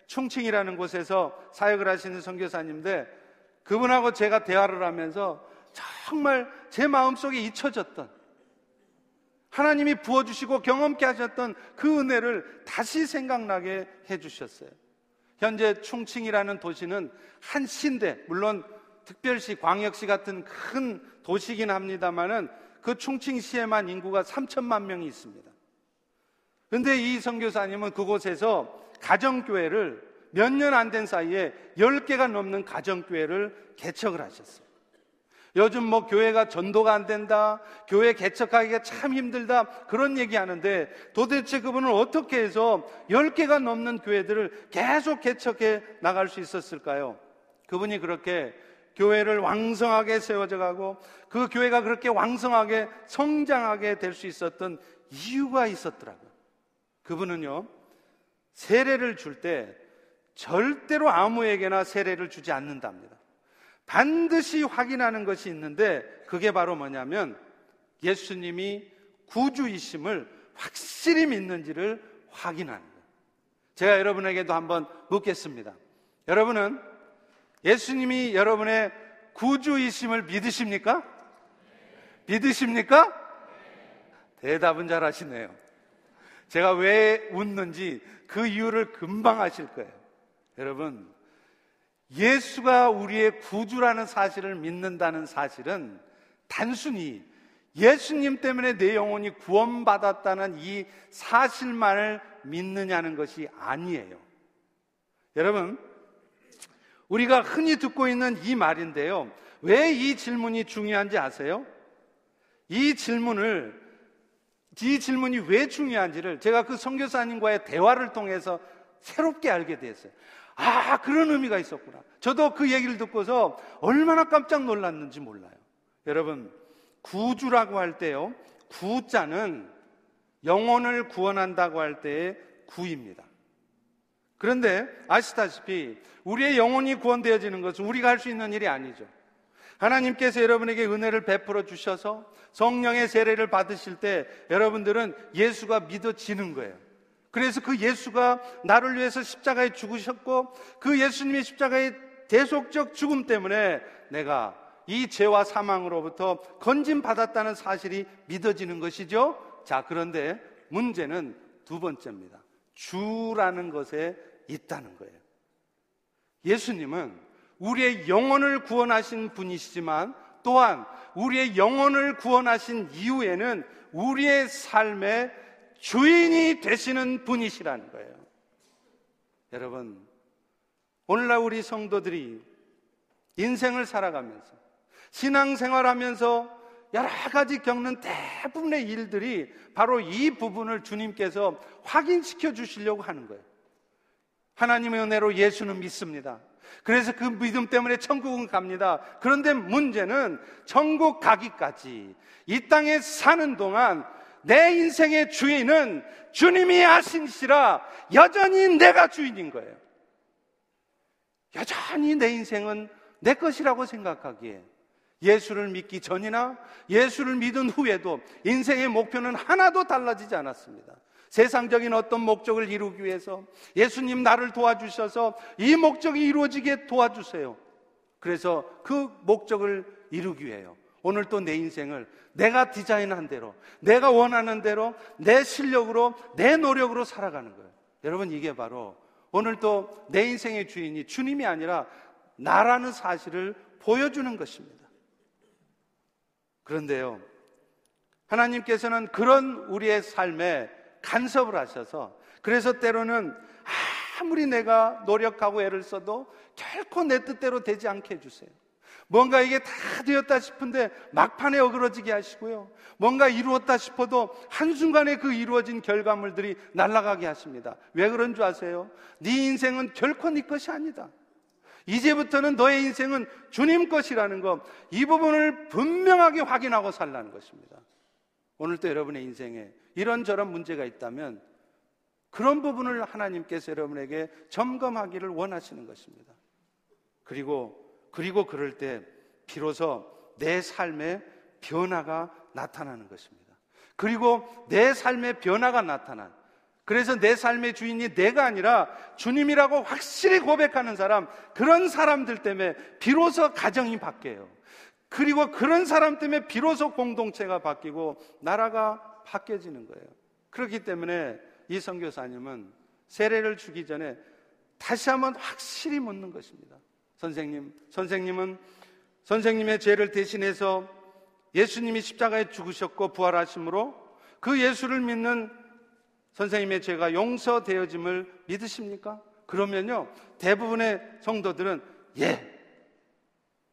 충칭이라는 곳에서 사역을 하시는 선교사님인데 그분하고 제가 대화를 하면서 정말 제 마음속에 잊혀졌던 하나님이 부어주시고 경험케 하셨던 그 은혜를 다시 생각나게 해주셨어요. 현재 충칭이라는 도시는 한 시인데, 물론 특별시, 광역시 같은 큰 도시긴 합니다만은 그 충칭시에만 인구가 3천만 명이 있습니다. 근데 이 선교사님은 그곳에서 가정교회를 몇 년 안 된 사이에 10개가 넘는 가정교회를 개척을 하셨어요. 요즘 뭐 교회가 전도가 안 된다, 교회 개척하기가 참 힘들다, 그런 얘기 하는데 도대체 그분은 어떻게 해서 10개가 넘는 교회들을 계속 개척해 나갈 수 있었을까요? 그분이 그렇게 교회를 왕성하게 세워져 가고 그 교회가 그렇게 왕성하게 성장하게 될 수 있었던 이유가 있었더라고요. 그분은요, 세례를 줄 때 절대로 아무에게나 세례를 주지 않는답니다. 반드시 확인하는 것이 있는데 그게 바로 뭐냐면 예수님이 구주이심을 확실히 믿는지를 확인하는 거예요. 제가 여러분에게도 한번 묻겠습니다. 여러분은 예수님이 여러분의 구주이심을 믿으십니까? 믿으십니까? 대답은 잘 하시네요. 제가 왜 웃는지 그 이유를 금방 아실 거예요. 여러분, 예수가 우리의 구주라는 사실을 믿는다는 사실은 단순히 예수님 때문에 내 영혼이 구원받았다는 이 사실만을 믿느냐는 것이 아니에요. 여러분, 우리가 흔히 듣고 있는 이 말인데요. 왜 이 질문이 중요한지 아세요? 이 질문을, 이 질문이 왜 중요한지를 제가 그 선교사님과의 대화를 통해서 새롭게 알게 됐어요. 아, 그런 의미가 있었구나. 저도 그 얘기를 듣고서 얼마나 깜짝 놀랐는지 몰라요. 여러분, 구주라고 할 때요, 구자는 영혼을 구원한다고 할 때의 구입니다. 그런데 아시다시피 우리의 영혼이 구원되어지는 것은 우리가 할 수 있는 일이 아니죠. 하나님께서 여러분에게 은혜를 베풀어 주셔서 성령의 세례를 받으실 때 여러분들은 예수가 믿어지는 거예요. 그래서 그 예수가 나를 위해서 십자가에 죽으셨고 그 예수님의 십자가의 대속적 죽음 때문에 내가 이 죄와 사망으로부터 건진 받았다는 사실이 믿어지는 것이죠. 자, 그런데 문제는 두 번째입니다. 주라는 것에 있다는 거예요. 예수님은 우리의 영혼을 구원하신 분이시지만 또한 우리의 영혼을 구원하신 이후에는 우리의 삶의 주인이 되시는 분이시라는 거예요. 여러분, 오늘날 우리 성도들이 인생을 살아가면서 신앙생활 하면서 여러 가지 겪는 대부분의 일들이 바로 이 부분을 주님께서 확인시켜 주시려고 하는 거예요. 하나님의 은혜로 예수는 믿습니다. 그래서 그 믿음 때문에 천국은 갑니다. 그런데 문제는 천국 가기까지 이 땅에 사는 동안 내 인생의 주인은 주님이 하신시라 여전히 내가 주인인 거예요. 여전히 내 인생은 내 것이라고 생각하기에 예수를 믿기 전이나 예수를 믿은 후에도 인생의 목표는 하나도 달라지지 않았습니다. 세상적인 어떤 목적을 이루기 위해서 예수님 나를 도와주셔서 이 목적이 이루어지게 도와주세요. 그래서 그 목적을 이루기 위해요. 오늘 또 내 인생을 내가 디자인한 대로, 내가 원하는 대로, 내 실력으로, 내 노력으로 살아가는 거예요. 여러분, 이게 바로 오늘 또 내 인생의 주인이 주님이 아니라 나라는 사실을 보여주는 것입니다. 그런데요, 하나님께서는 그런 우리의 삶에 간섭을 하셔서 그래서 때로는 아무리 내가 노력하고 애를 써도 결코 내 뜻대로 되지 않게 해주세요. 뭔가 이게 다 되었다 싶은데 막판에 어그러지게 하시고요. 뭔가 이루었다 싶어도 한순간에 그 이루어진 결과물들이 날아가게 하십니다. 왜 그런 줄 아세요? 네 인생은 결코 네 것이 아니다. 이제부터는 너의 인생은 주님 것이라는 것, 이 부분을 분명하게 확인하고 살라는 것입니다. 오늘도 여러분의 인생에 이런저런 문제가 있다면 그런 부분을 하나님께서 여러분에게 점검하기를 원하시는 것입니다. 그리고 그리고 그럴 때 비로소 내 삶에 변화가 나타나는 것입니다. 그리고 내 삶의 변화가 나타난 그래서 내 삶의 주인이 내가 아니라 주님이라고 확실히 고백하는 사람, 그런 사람들 때문에 비로소 가정이 바뀌어요. 그리고 그런 사람 때문에 비로소 공동체가 바뀌고 나라가 바뀌어지는 거예요. 그렇기 때문에 이 선교사님은 세례를 주기 전에 다시 한번 확실히 묻는 것입니다. 선생님, 선생님은 선생님의 죄를 대신해서 예수님이 십자가에 죽으셨고 부활하심으로 그 예수를 믿는 선생님의 죄가 용서되어짐을 믿으십니까? 그러면요, 대부분의 성도들은 예.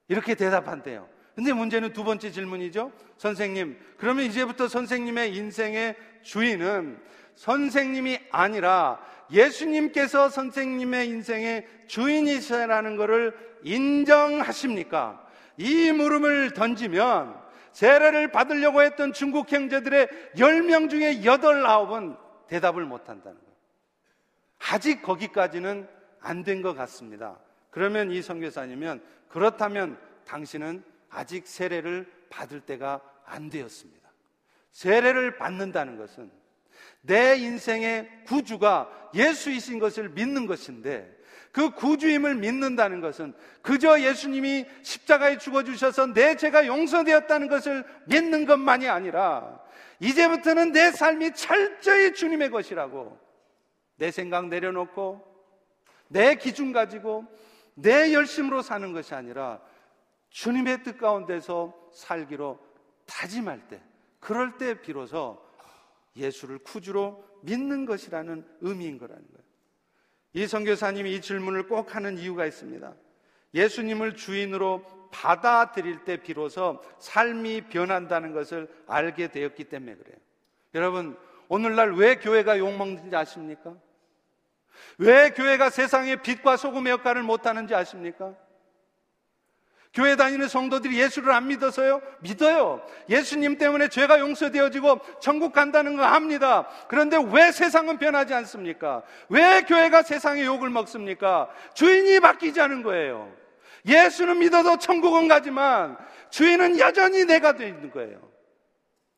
이렇게 대답한대요. 근데 문제는 두 번째 질문이죠. 선생님, 그러면 이제부터 선생님의 인생의 주인은 선생님이 아니라 예수님께서 선생님의 인생의 주인이시라는 것을 인정하십니까? 이 물음을 던지면 세례를 받으려고 했던 중국 형제들의 10명 중에 8, 9은 대답을 못 한다는 거예요. 아직 거기까지는 안 된 것 같습니다. 그러면 이 선교사님은 그렇다면 당신은 아직 세례를 받을 때가 안 되었습니다. 세례를 받는다는 것은 내 인생의 구주가 예수이신 것을 믿는 것인데 그 구주임을 믿는다는 것은 그저 예수님이 십자가에 죽어주셔서 내 죄가 용서되었다는 것을 믿는 것만이 아니라 이제부터는 내 삶이 철저히 주님의 것이라고 내 생각 내려놓고 내 기준 가지고 내 열심으로 사는 것이 아니라 주님의 뜻 가운데서 살기로 다짐할 때 그럴 때 비로소 예수를 구주로 믿는 것이라는 의미인 거라는 거예요. 이 선교사님이 이 질문을 꼭 하는 이유가 있습니다. 예수님을 주인으로 받아들일 때 비로소 삶이 변한다는 것을 알게 되었기 때문에 그래요. 여러분, 오늘날 왜 교회가 욕먹는지 아십니까? 왜 교회가 세상의 빛과 소금의 역할을 못하는지 아십니까? 교회 다니는 성도들이 예수를 안 믿어서요? 믿어요. 예수님 때문에 죄가 용서되어지고 천국 간다는 거 합니다. 그런데 왜 세상은 변하지 않습니까? 왜 교회가 세상의 욕을 먹습니까? 주인이 바뀌지 않은 거예요. 예수는 믿어도 천국은 가지만 주인은 여전히 내가 되어 있는 거예요.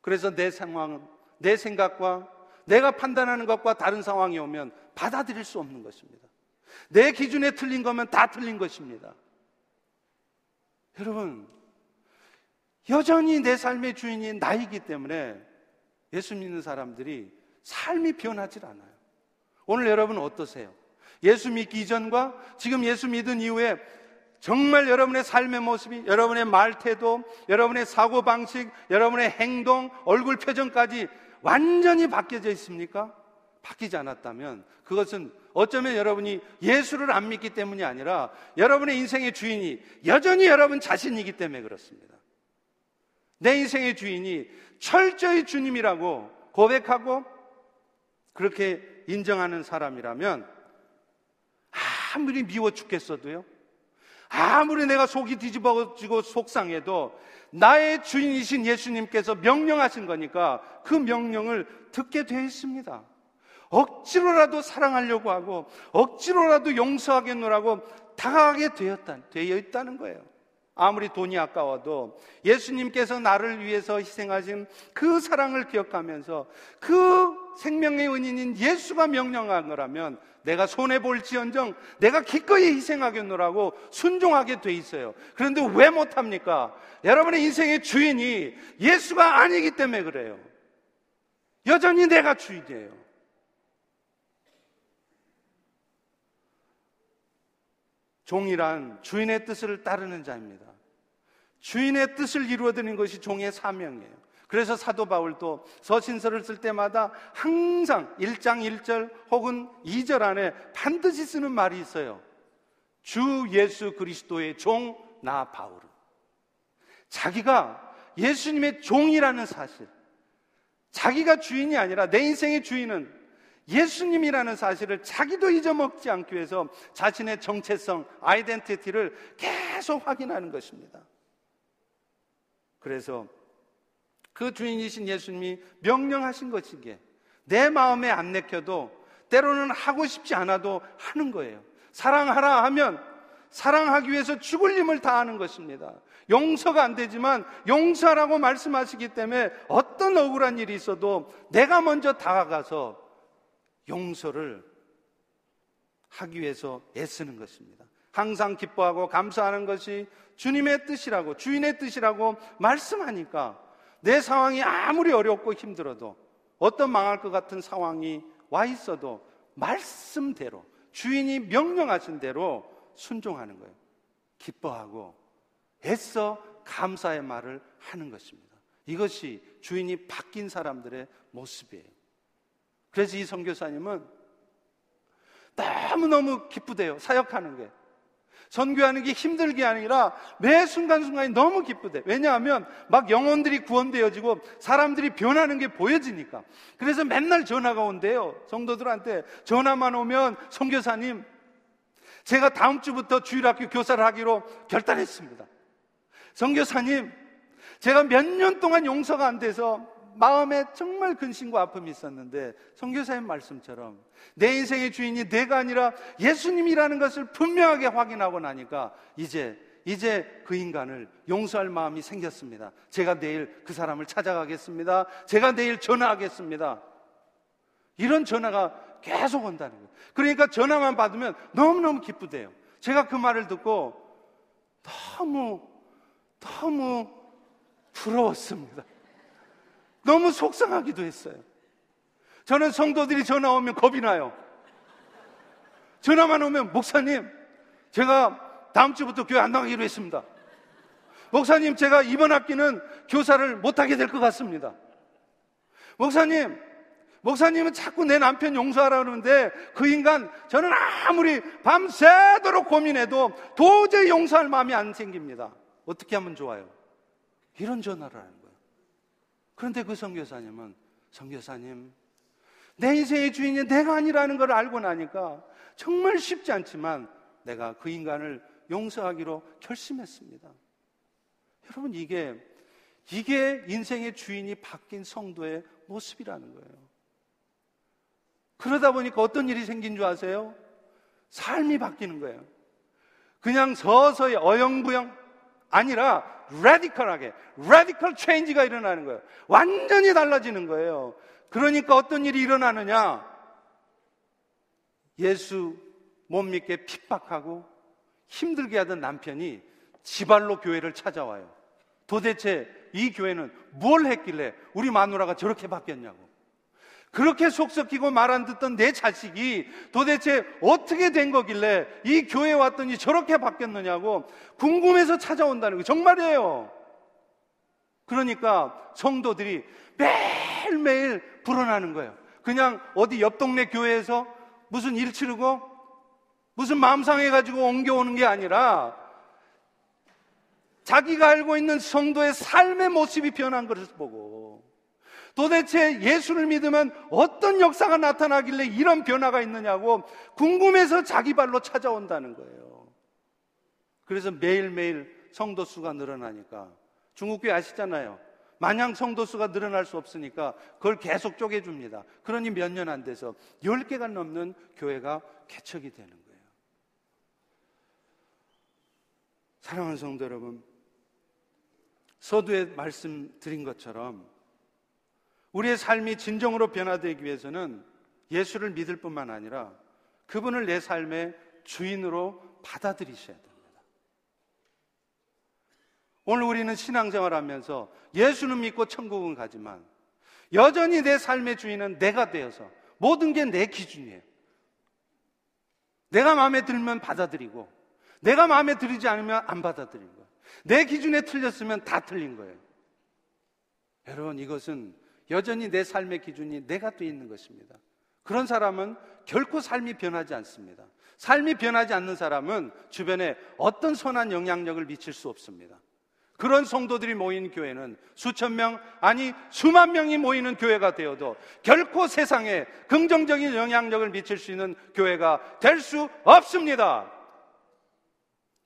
그래서 내 상황, 내 생각과 내가 판단하는 것과 다른 상황이 오면 받아들일 수 없는 것입니다. 내 기준에 틀린 거면 다 틀린 것입니다. 여러분, 여전히 내 삶의 주인이 나이기 때문에 예수 믿는 사람들이 삶이 변하지 않아요. 오늘 여러분 어떠세요? 예수 믿기 이전과 지금 예수 믿은 이후에 정말 여러분의 삶의 모습이, 여러분의 말 태도, 여러분의 사고방식, 여러분의 행동, 얼굴 표정까지 완전히 바뀌어져 있습니까? 바뀌지 않았다면 그것은 어쩌면 여러분이 예수를 안 믿기 때문이 아니라 여러분의 인생의 주인이 여전히 여러분 자신이기 때문에 그렇습니다. 내 인생의 주인이 철저히 주님이라고 고백하고 그렇게 인정하는 사람이라면 아무리 미워 죽겠어도요. 아무리 내가 속이 뒤집어지고 속상해도 나의 주인이신 예수님께서 명령하신 거니까 그 명령을 듣게 되어 있습니다. 억지로라도 사랑하려고 하고 억지로라도 용서하겠노라고 당하게 되었다, 되어 있다는 거예요. 아무리 돈이 아까워도 예수님께서 나를 위해서 희생하신 그 사랑을 기억하면서 그 생명의 은인인 예수가 명령한 거라면 내가 손해볼지언정 내가 기꺼이 희생하겠노라고 순종하게 돼 있어요. 그런데 왜 못합니까? 여러분의 인생의 주인이 예수가 아니기 때문에 그래요. 여전히 내가 주인이에요. 종이란 주인의 뜻을 따르는 자입니다. 주인의 뜻을 이루어드리는 것이 종의 사명이에요. 그래서 사도 바울도 서신서를 쓸 때마다 항상 1장 1절 혹은 2절 안에 반드시 쓰는 말이 있어요. 주 예수 그리스도의 종, 나 바울은. 자기가 예수님의 종이라는 사실. 자기가 주인이 아니라 내 인생의 주인은 예수님이라는 사실을 자기도 잊어먹지 않기 위해서 자신의 정체성, 아이덴티티를 계속 확인하는 것입니다. 그래서 그 주인이신 예수님이 명령하신 것이기에 내 마음에 안 내켜도 때로는 하고 싶지 않아도 하는 거예요. 사랑하라 하면 사랑하기 위해서 죽을 힘을 다하는 것입니다. 용서가 안 되지만 용서라고 말씀하시기 때문에 어떤 억울한 일이 있어도 내가 먼저 다가가서 용서를 하기 위해서 애쓰는 것입니다. 항상 기뻐하고 감사하는 것이 주님의 뜻이라고 주인의 뜻이라고 말씀하니까 내 상황이 아무리 어렵고 힘들어도 어떤 망할 것 같은 상황이 와 있어도 말씀대로 주인이 명령하신 대로 순종하는 거예요. 기뻐하고 애써 감사의 말을 하는 것입니다. 이것이 주인이 바뀐 사람들의 모습이에요. 그래서 이 선교사님은 너무너무 기쁘대요. 사역하는 게. 선교하는 게 힘들게 아니라 매 순간순간이 너무 기쁘대. 왜냐하면 막 영혼들이 구원되어지고 사람들이 변하는 게 보여지니까. 그래서 맨날 전화가 온대요. 성도들한테 전화만 오면 선교사님 제가 다음 주부터 주일학교 교사를 하기로 결단했습니다. 선교사님 제가 몇 년 동안 용서가 안 돼서 마음에 정말 근심과 아픔이 있었는데 성교사님 말씀처럼 내 인생의 주인이 내가 아니라 예수님이라는 것을 분명하게 확인하고 나니까 이제 이제 그 인간을 용서할 마음이 생겼습니다. 제가 내일 그 사람을 찾아가겠습니다. 제가 내일 전화하겠습니다. 이런 전화가 계속 온다는 거예요. 그러니까 전화만 받으면 너무너무 기쁘대요. 제가 그 말을 듣고 너무, 너무 부러웠습니다. 너무 속상하기도 했어요. 저는 성도들이 전화 오면 겁이 나요. 전화만 오면 목사님, 제가 다음 주부터 교회 안 나가기로 했습니다. 목사님, 제가 이번 학기는 교사를 못하게 될 것 같습니다. 목사님, 목사님은 자꾸 내 남편 용서하라 그러는데 그 인간 저는 아무리 밤새도록 고민해도 도저히 용서할 마음이 안 생깁니다. 어떻게 하면 좋아요? 이런 전화를 하는. 그런데 그 선교사님은 선교사님 내 인생의 주인이 내가 아니라는 걸 알고 나니까 정말 쉽지 않지만 내가 그 인간을 용서하기로 결심했습니다. 여러분 이게 이게 인생의 주인이 바뀐 성도의 모습이라는 거예요. 그러다 보니까 어떤 일이 생긴 줄 아세요? 삶이 바뀌는 거예요. 그냥 서서히 어영부영 아니라 radical하게 radical change가 일어나는 거예요. 완전히 달라지는 거예요. 그러니까 어떤 일이 일어나느냐? 예수 못 믿게 핍박하고 힘들게 하던 남편이 지발로 교회를 찾아와요. 도대체 이 교회는 뭘 했길래 우리 마누라가 저렇게 바뀌었냐고. 그렇게 속 썩히고 말 안 듣던 내 자식이 도대체 어떻게 된 거길래 이 교회에 왔더니 저렇게 바뀌었느냐고 궁금해서 찾아온다는 거 정말이에요. 그러니까 성도들이 매일매일 불어나는 거예요. 그냥 어디 옆 동네 교회에서 무슨 일 치르고 무슨 마음 상해가지고 옮겨오는 게 아니라 자기가 알고 있는 성도의 삶의 모습이 변한 것을 보고 도대체 예수를 믿으면 어떤 역사가 나타나길래 이런 변화가 있느냐고 궁금해서 자기 발로 찾아온다는 거예요. 그래서 매일매일 성도 수가 늘어나니까 중국교회 아시잖아요. 마냥 성도 수가 늘어날 수 없으니까 그걸 계속 쪼개줍니다. 그러니 몇 년 안 돼서 10개가 넘는 교회가 개척이 되는 거예요. 사랑하는 성도 여러분, 서두에 말씀드린 것처럼 우리의 삶이 진정으로 변화되기 위해서는 예수를 믿을 뿐만 아니라 그분을 내 삶의 주인으로 받아들이셔야 됩니다. 오늘 우리는 신앙생활 하면서 예수는 믿고 천국은 가지만 여전히 내 삶의 주인은 내가 되어서 모든 게 내 기준이에요. 내가 마음에 들면 받아들이고 내가 마음에 들지 않으면 안 받아들인 거예요. 내 기준에 틀렸으면 다 틀린 거예요. 여러분 이것은 여전히 내 삶의 기준이 내가 돼 있는 것입니다. 그런 사람은 결코 삶이 변하지 않습니다. 삶이 변하지 않는 사람은 주변에 어떤 선한 영향력을 미칠 수 없습니다. 그런 성도들이 모인 교회는 수천 명, 아니 수만 명이 모이는 교회가 되어도 결코 세상에 긍정적인 영향력을 미칠 수 있는 교회가 될 수 없습니다.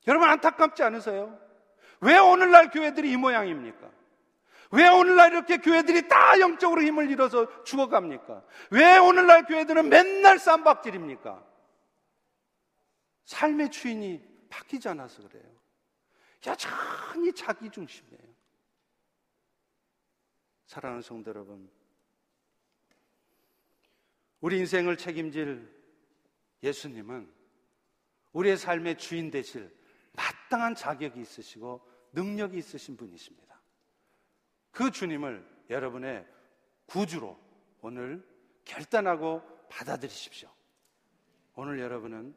여러분 안타깝지 않으세요? 왜 오늘날 교회들이 이 모양입니까? 왜 오늘날 이렇게 교회들이 다 영적으로 힘을 잃어서 죽어갑니까? 왜 오늘날 교회들은 맨날 쌈박질입니까? 삶의 주인이 바뀌지 않아서 그래요. 여전히 자기 중심이에요. 사랑하는 성도 여러분, 우리 인생을 책임질 예수님은 우리의 삶의 주인 되실 마땅한 자격이 있으시고 능력이 있으신 분이십니다. 그 주님을 여러분의 구주로 오늘 결단하고 받아들이십시오. 오늘 여러분은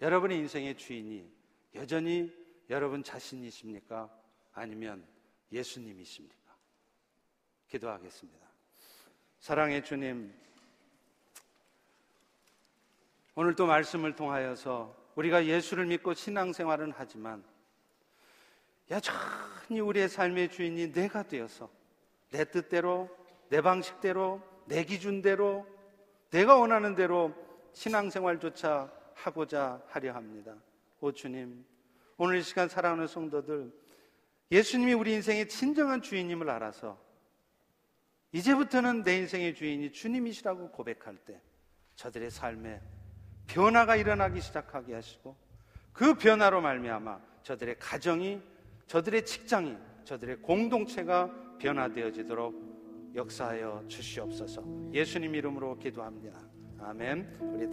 여러분의 인생의 주인이 여전히 여러분 자신이십니까? 아니면 예수님이십니까? 기도하겠습니다. 사랑의 주님, 오늘 또 말씀을 통하여서 우리가 예수를 믿고 신앙생활은 하지만 여전히 우리의 삶의 주인이 내가 되어서 내 뜻대로, 내 방식대로, 내 기준대로, 내가 원하는 대로 신앙생활조차 하고자 하려 합니다. 오 주님, 오늘 이 시간 사랑하는 성도들, 예수님이 우리 인생의 진정한 주인임을 알아서 이제부터는 내 인생의 주인이 주님이시라고 고백할 때 저들의 삶에 변화가 일어나기 시작하게 하시고 그 변화로 말미암아 저들의 가정이 저들의 직장이 저들의 공동체가 변화되어지도록 역사하여 주시옵소서. 예수님 이름으로 기도합니다. 아멘.